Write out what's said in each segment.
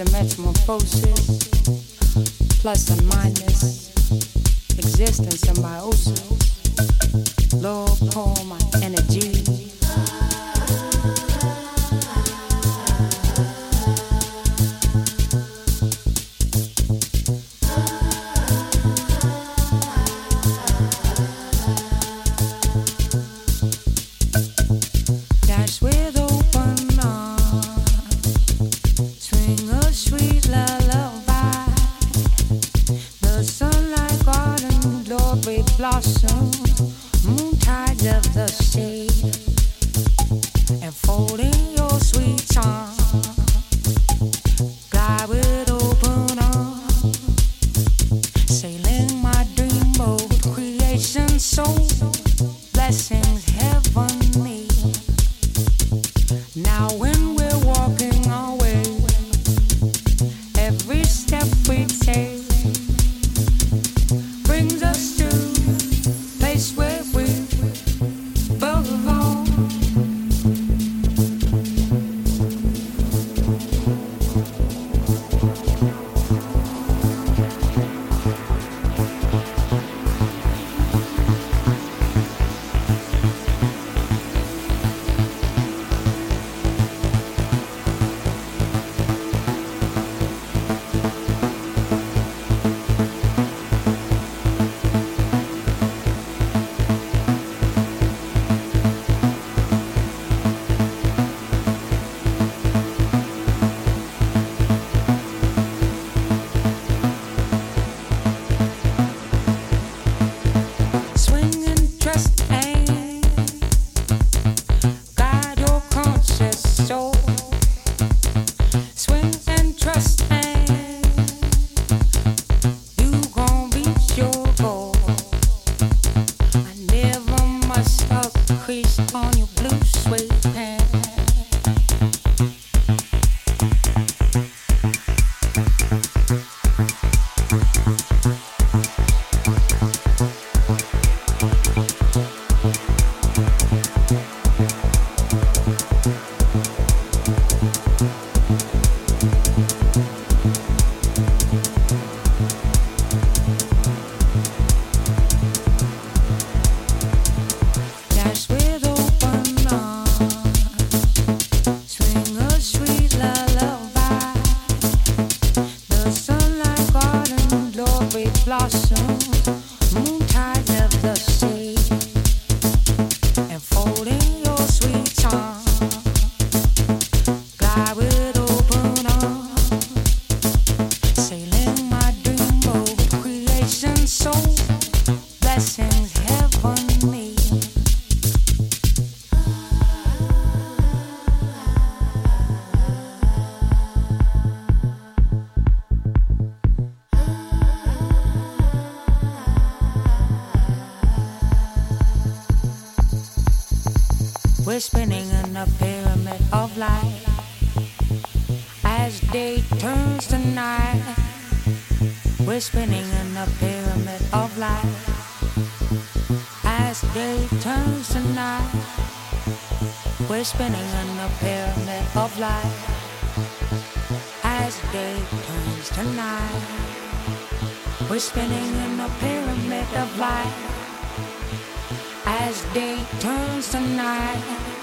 a metamorphosis plus a were spinning in a pyramid of light. As day turns to night, we're spinning in a pyramid of light. As day turns to night, we're spinning in a pyramid of light. As day turns to night, we're spinning in a pyramid of light as day turns to night.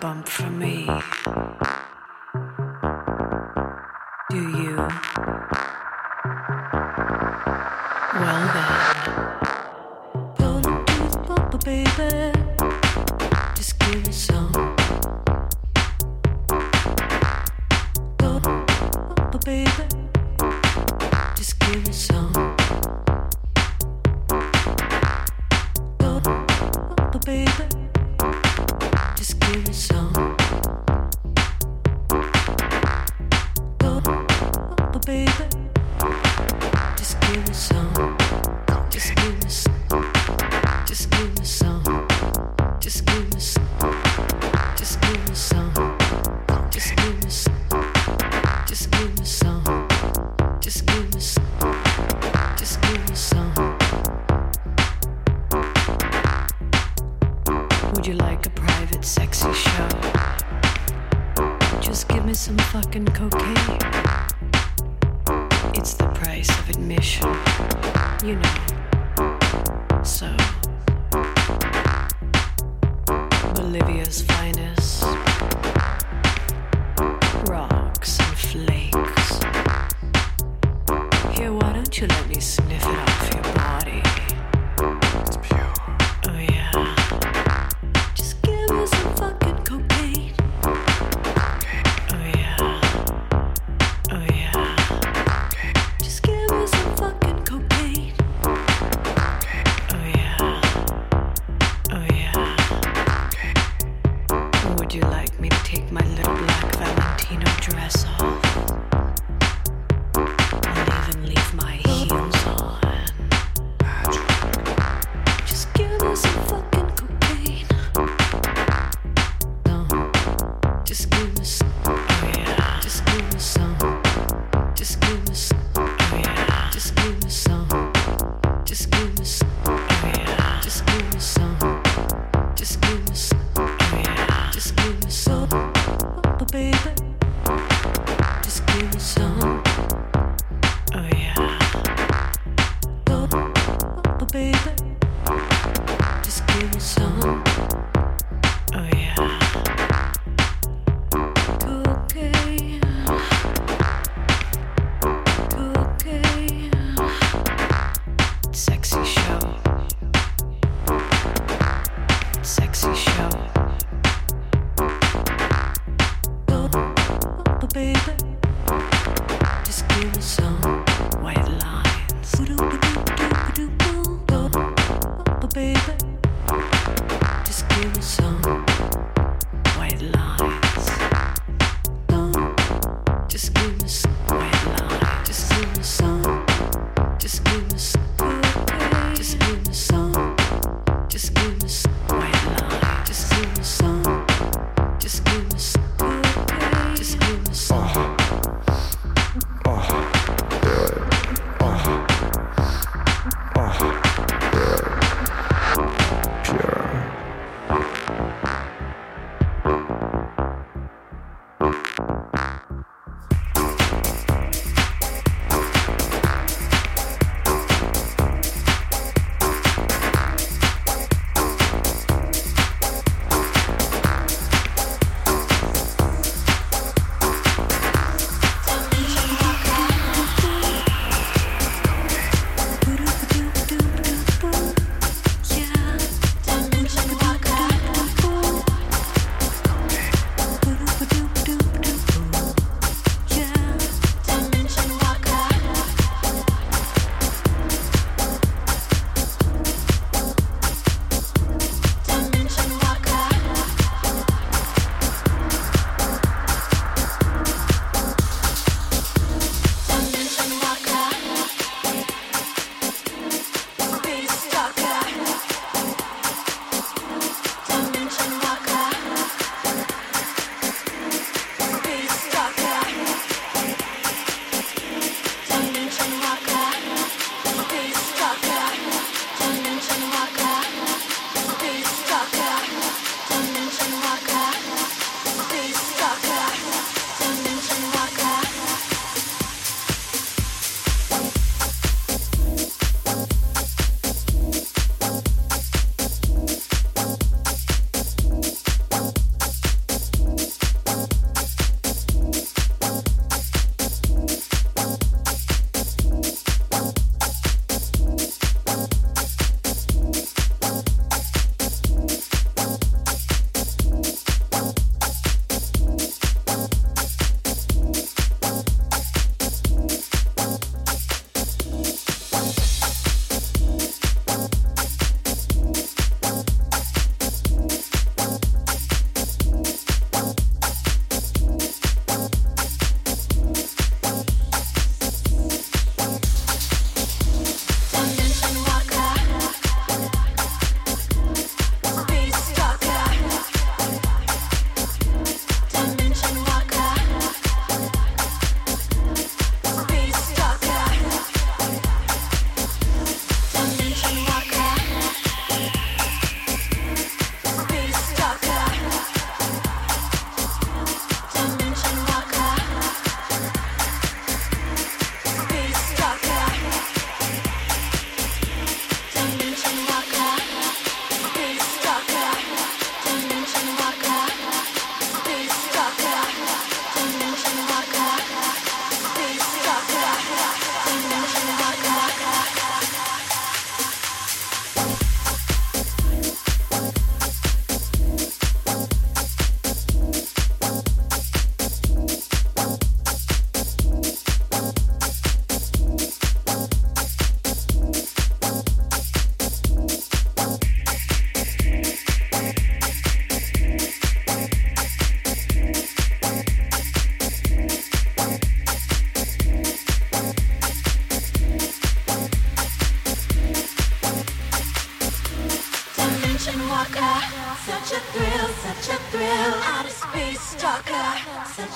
bump for me. To let me sniff it off your body?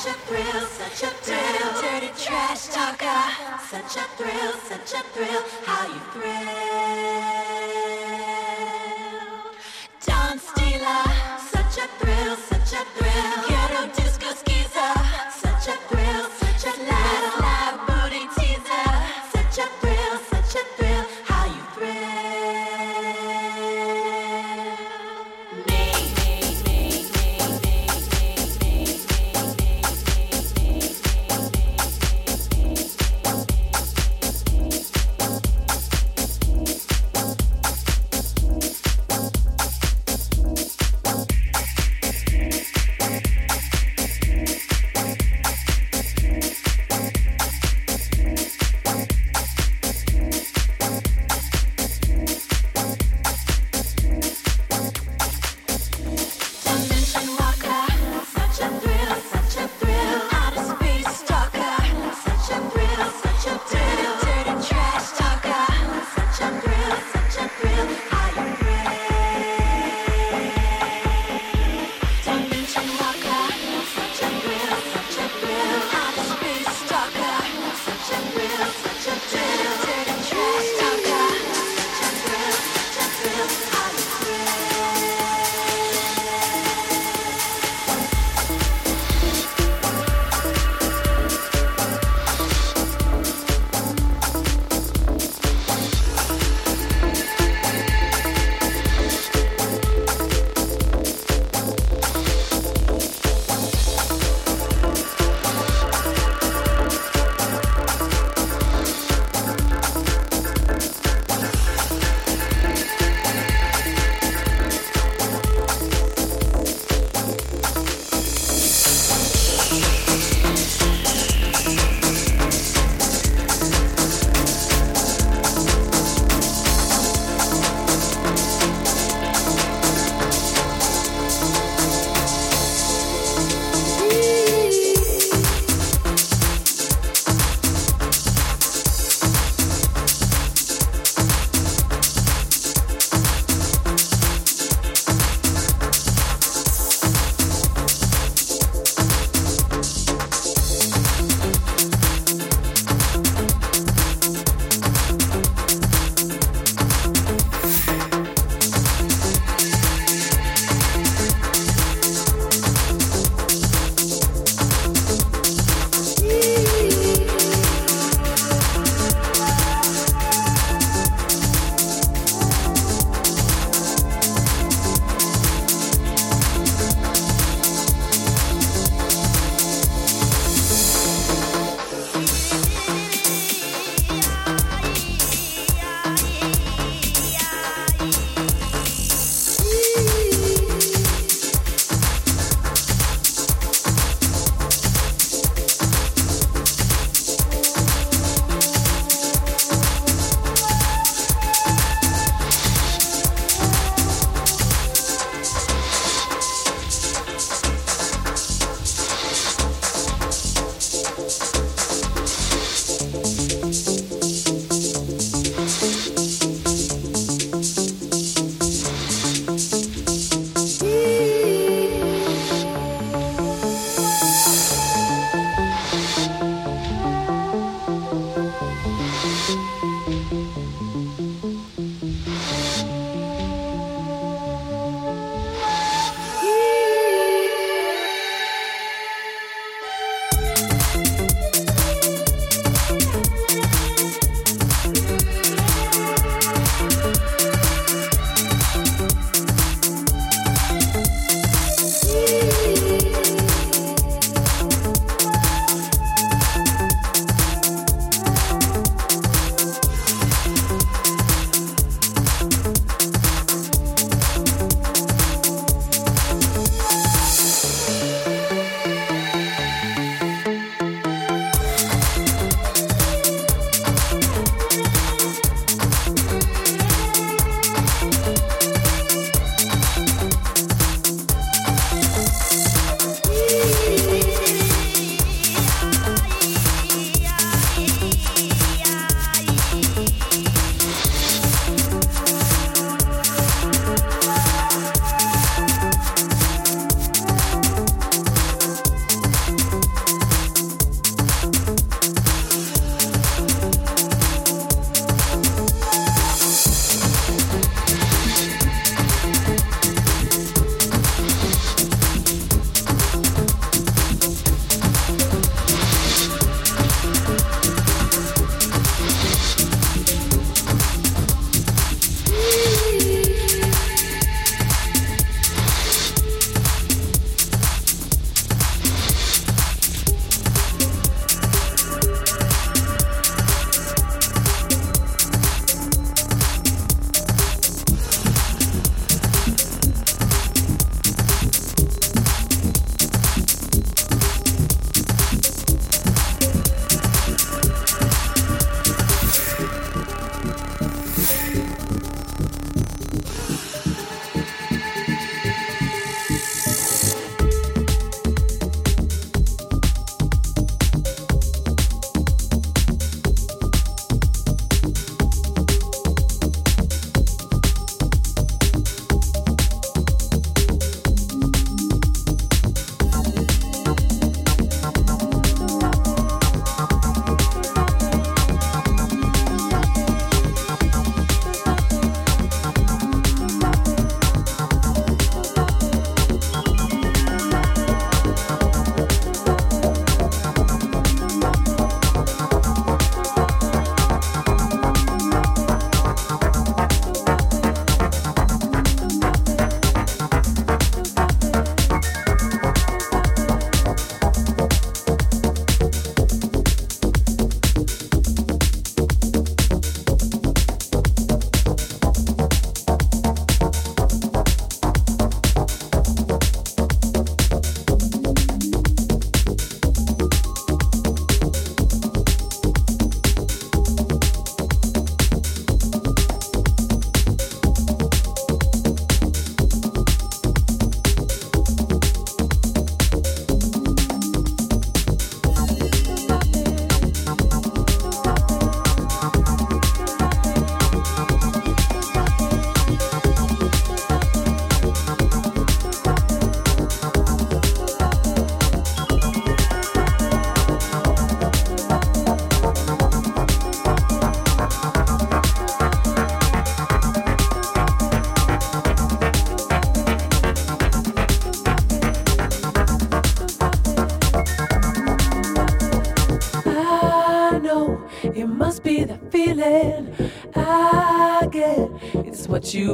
such a thrill, such a thrill. Dirty trash talker, such a thrill, such a thrill. How you thrill.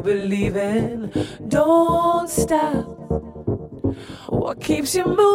You believe in. Don't stop. What keeps you moving,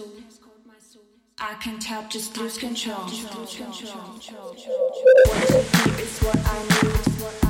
soul. I can tap, just lose control. What I keep is what I need.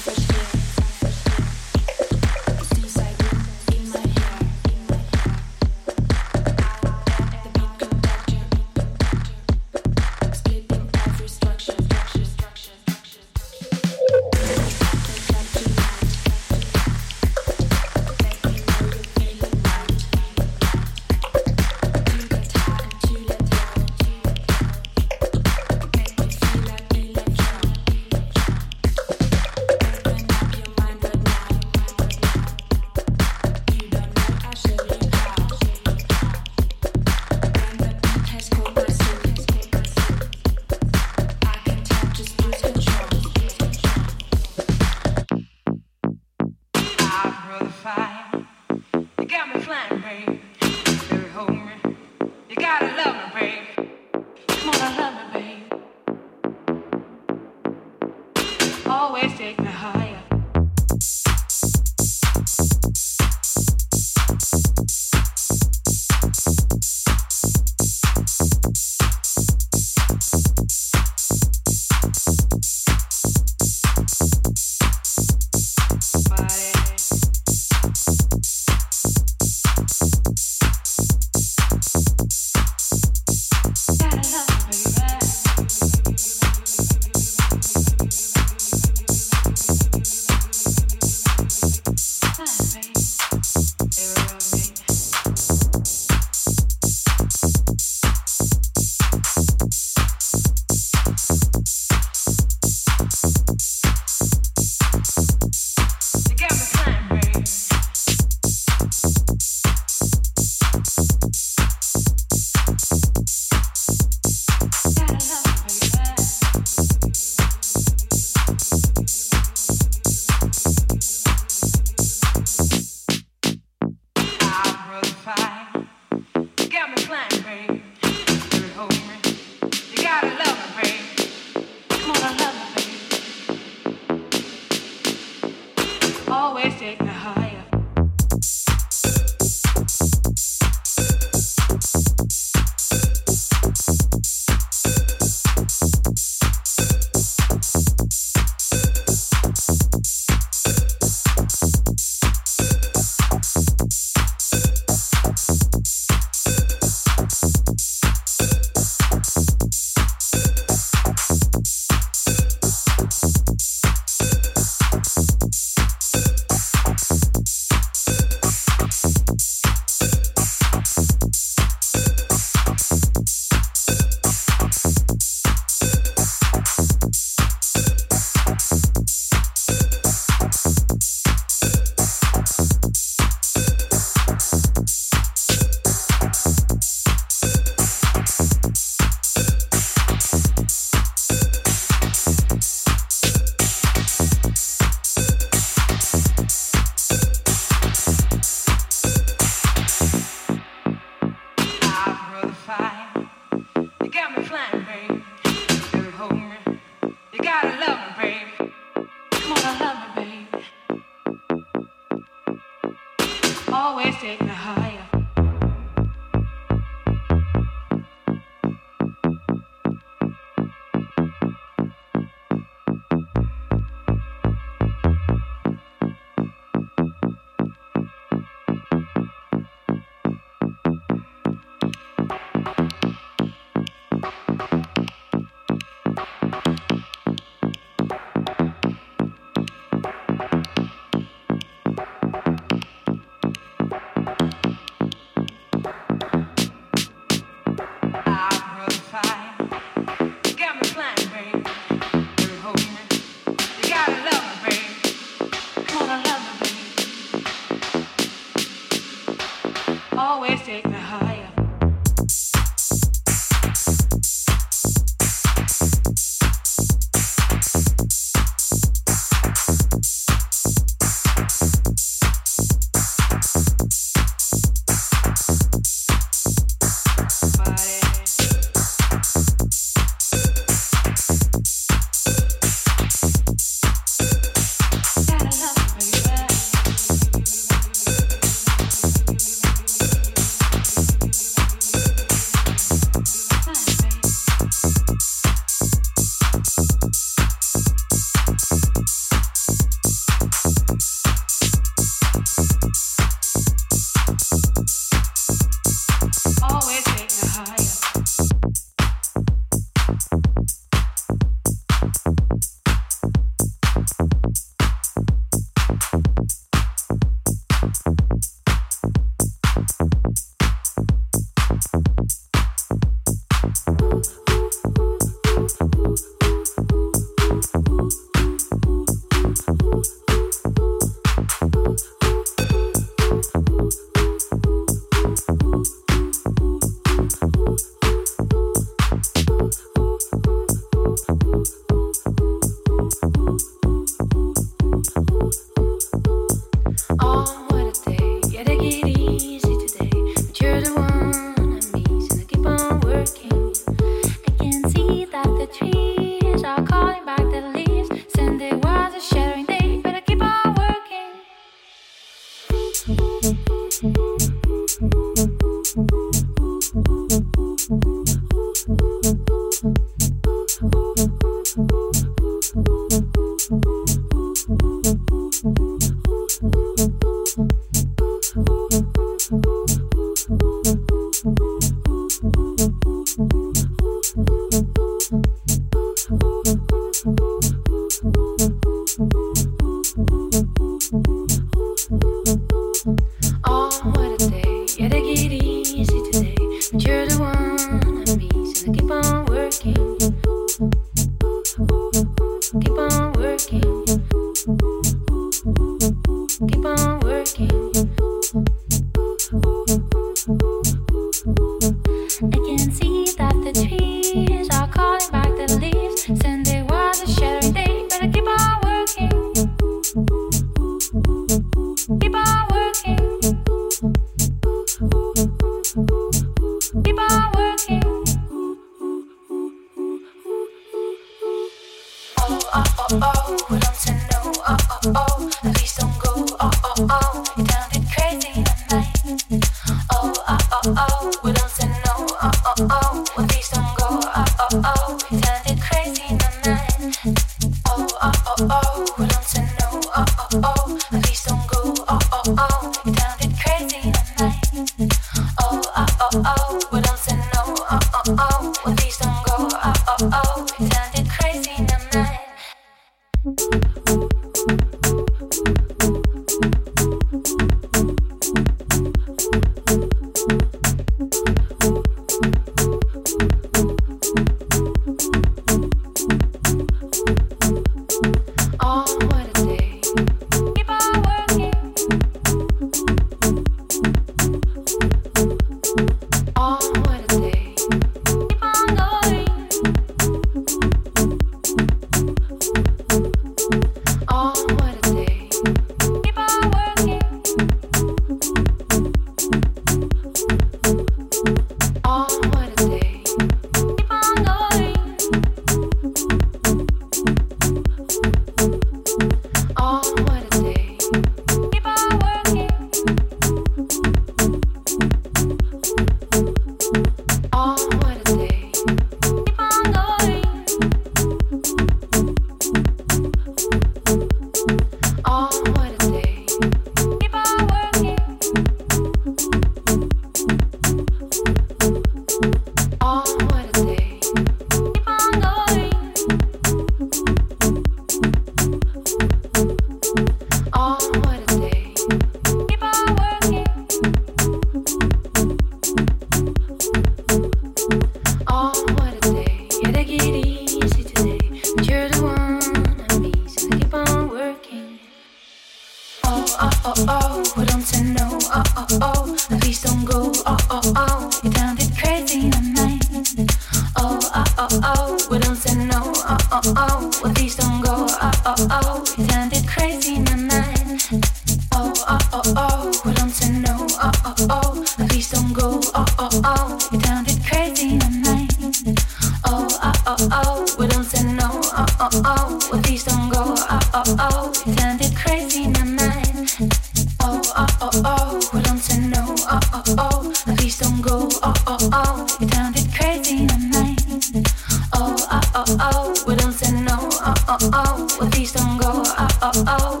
Oh, oh oh, we don't say no, oh oh oh, well these don't go, oh oh oh.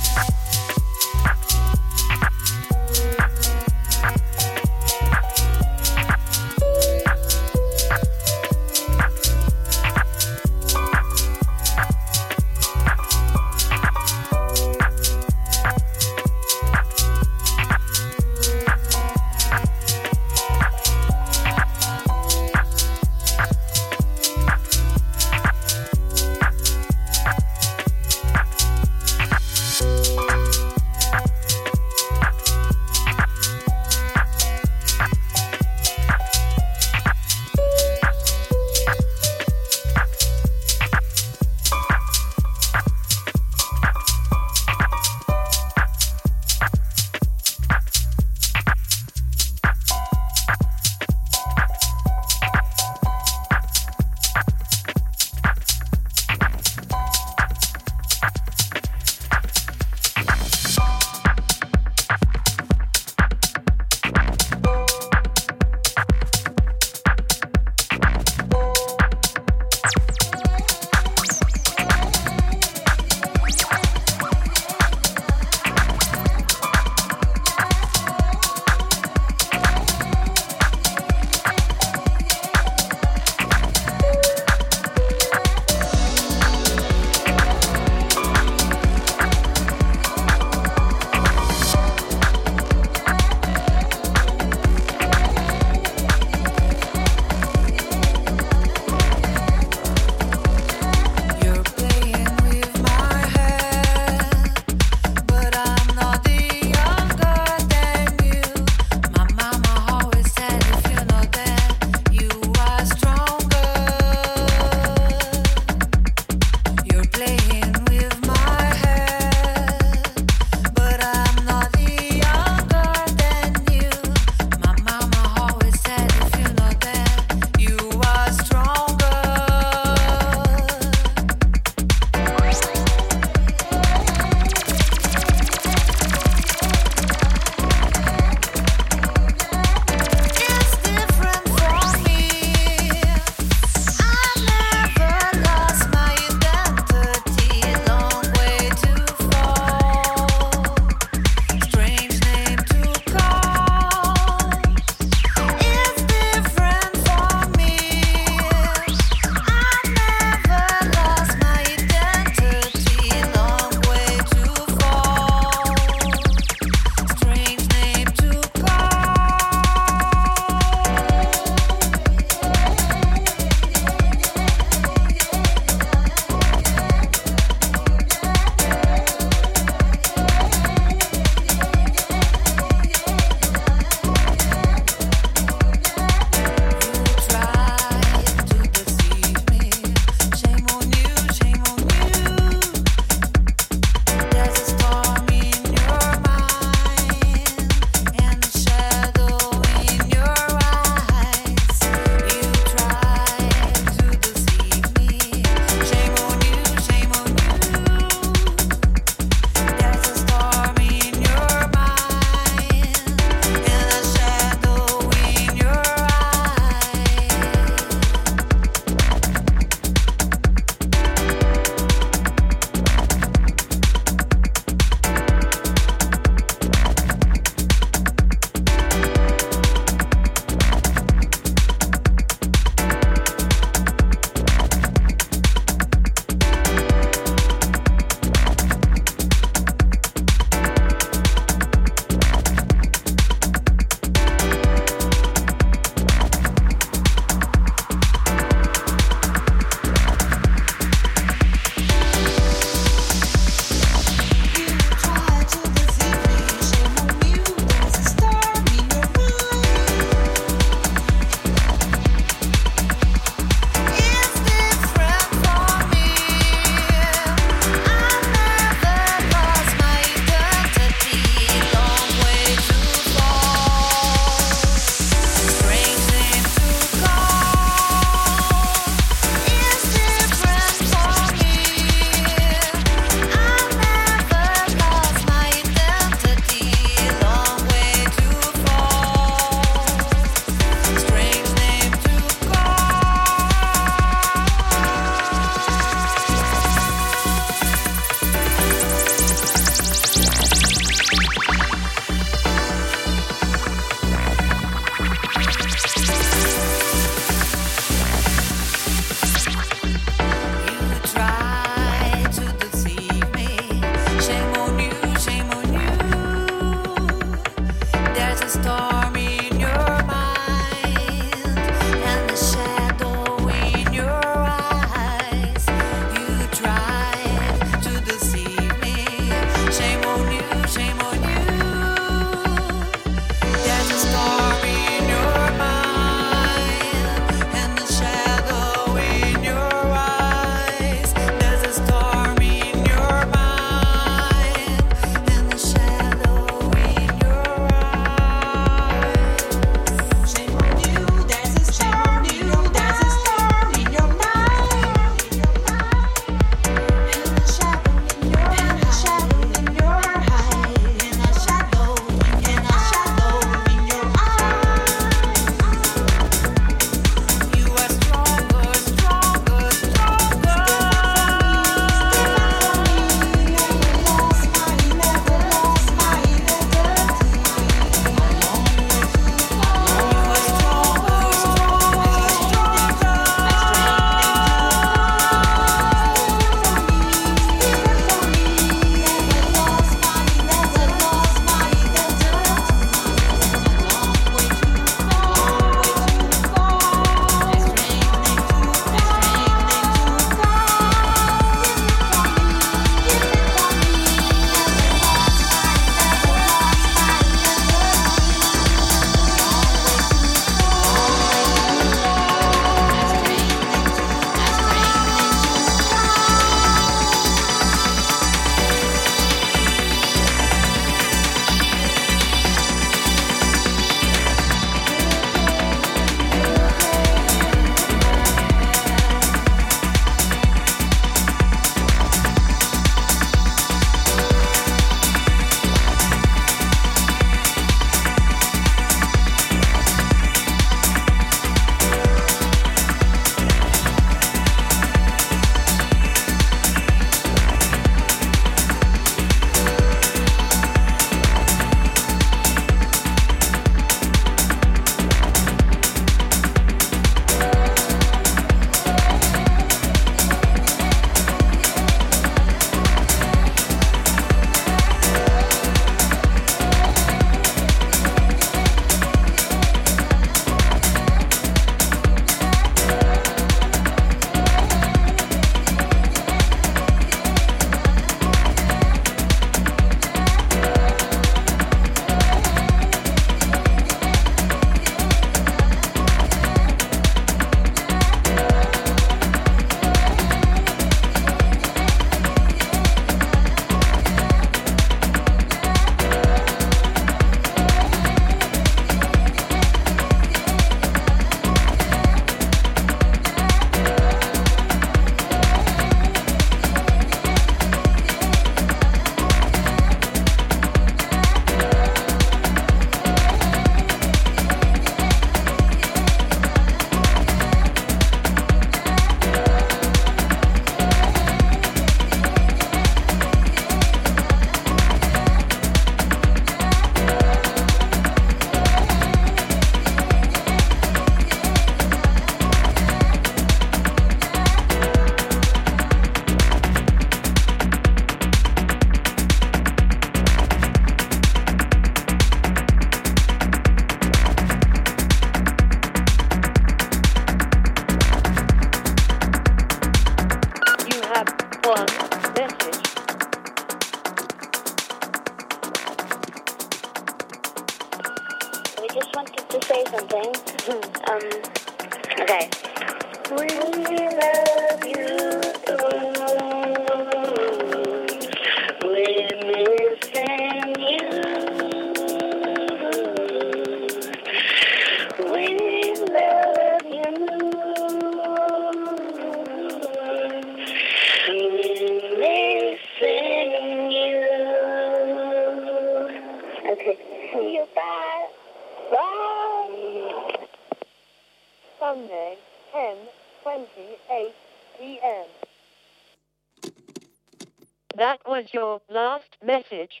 Your last message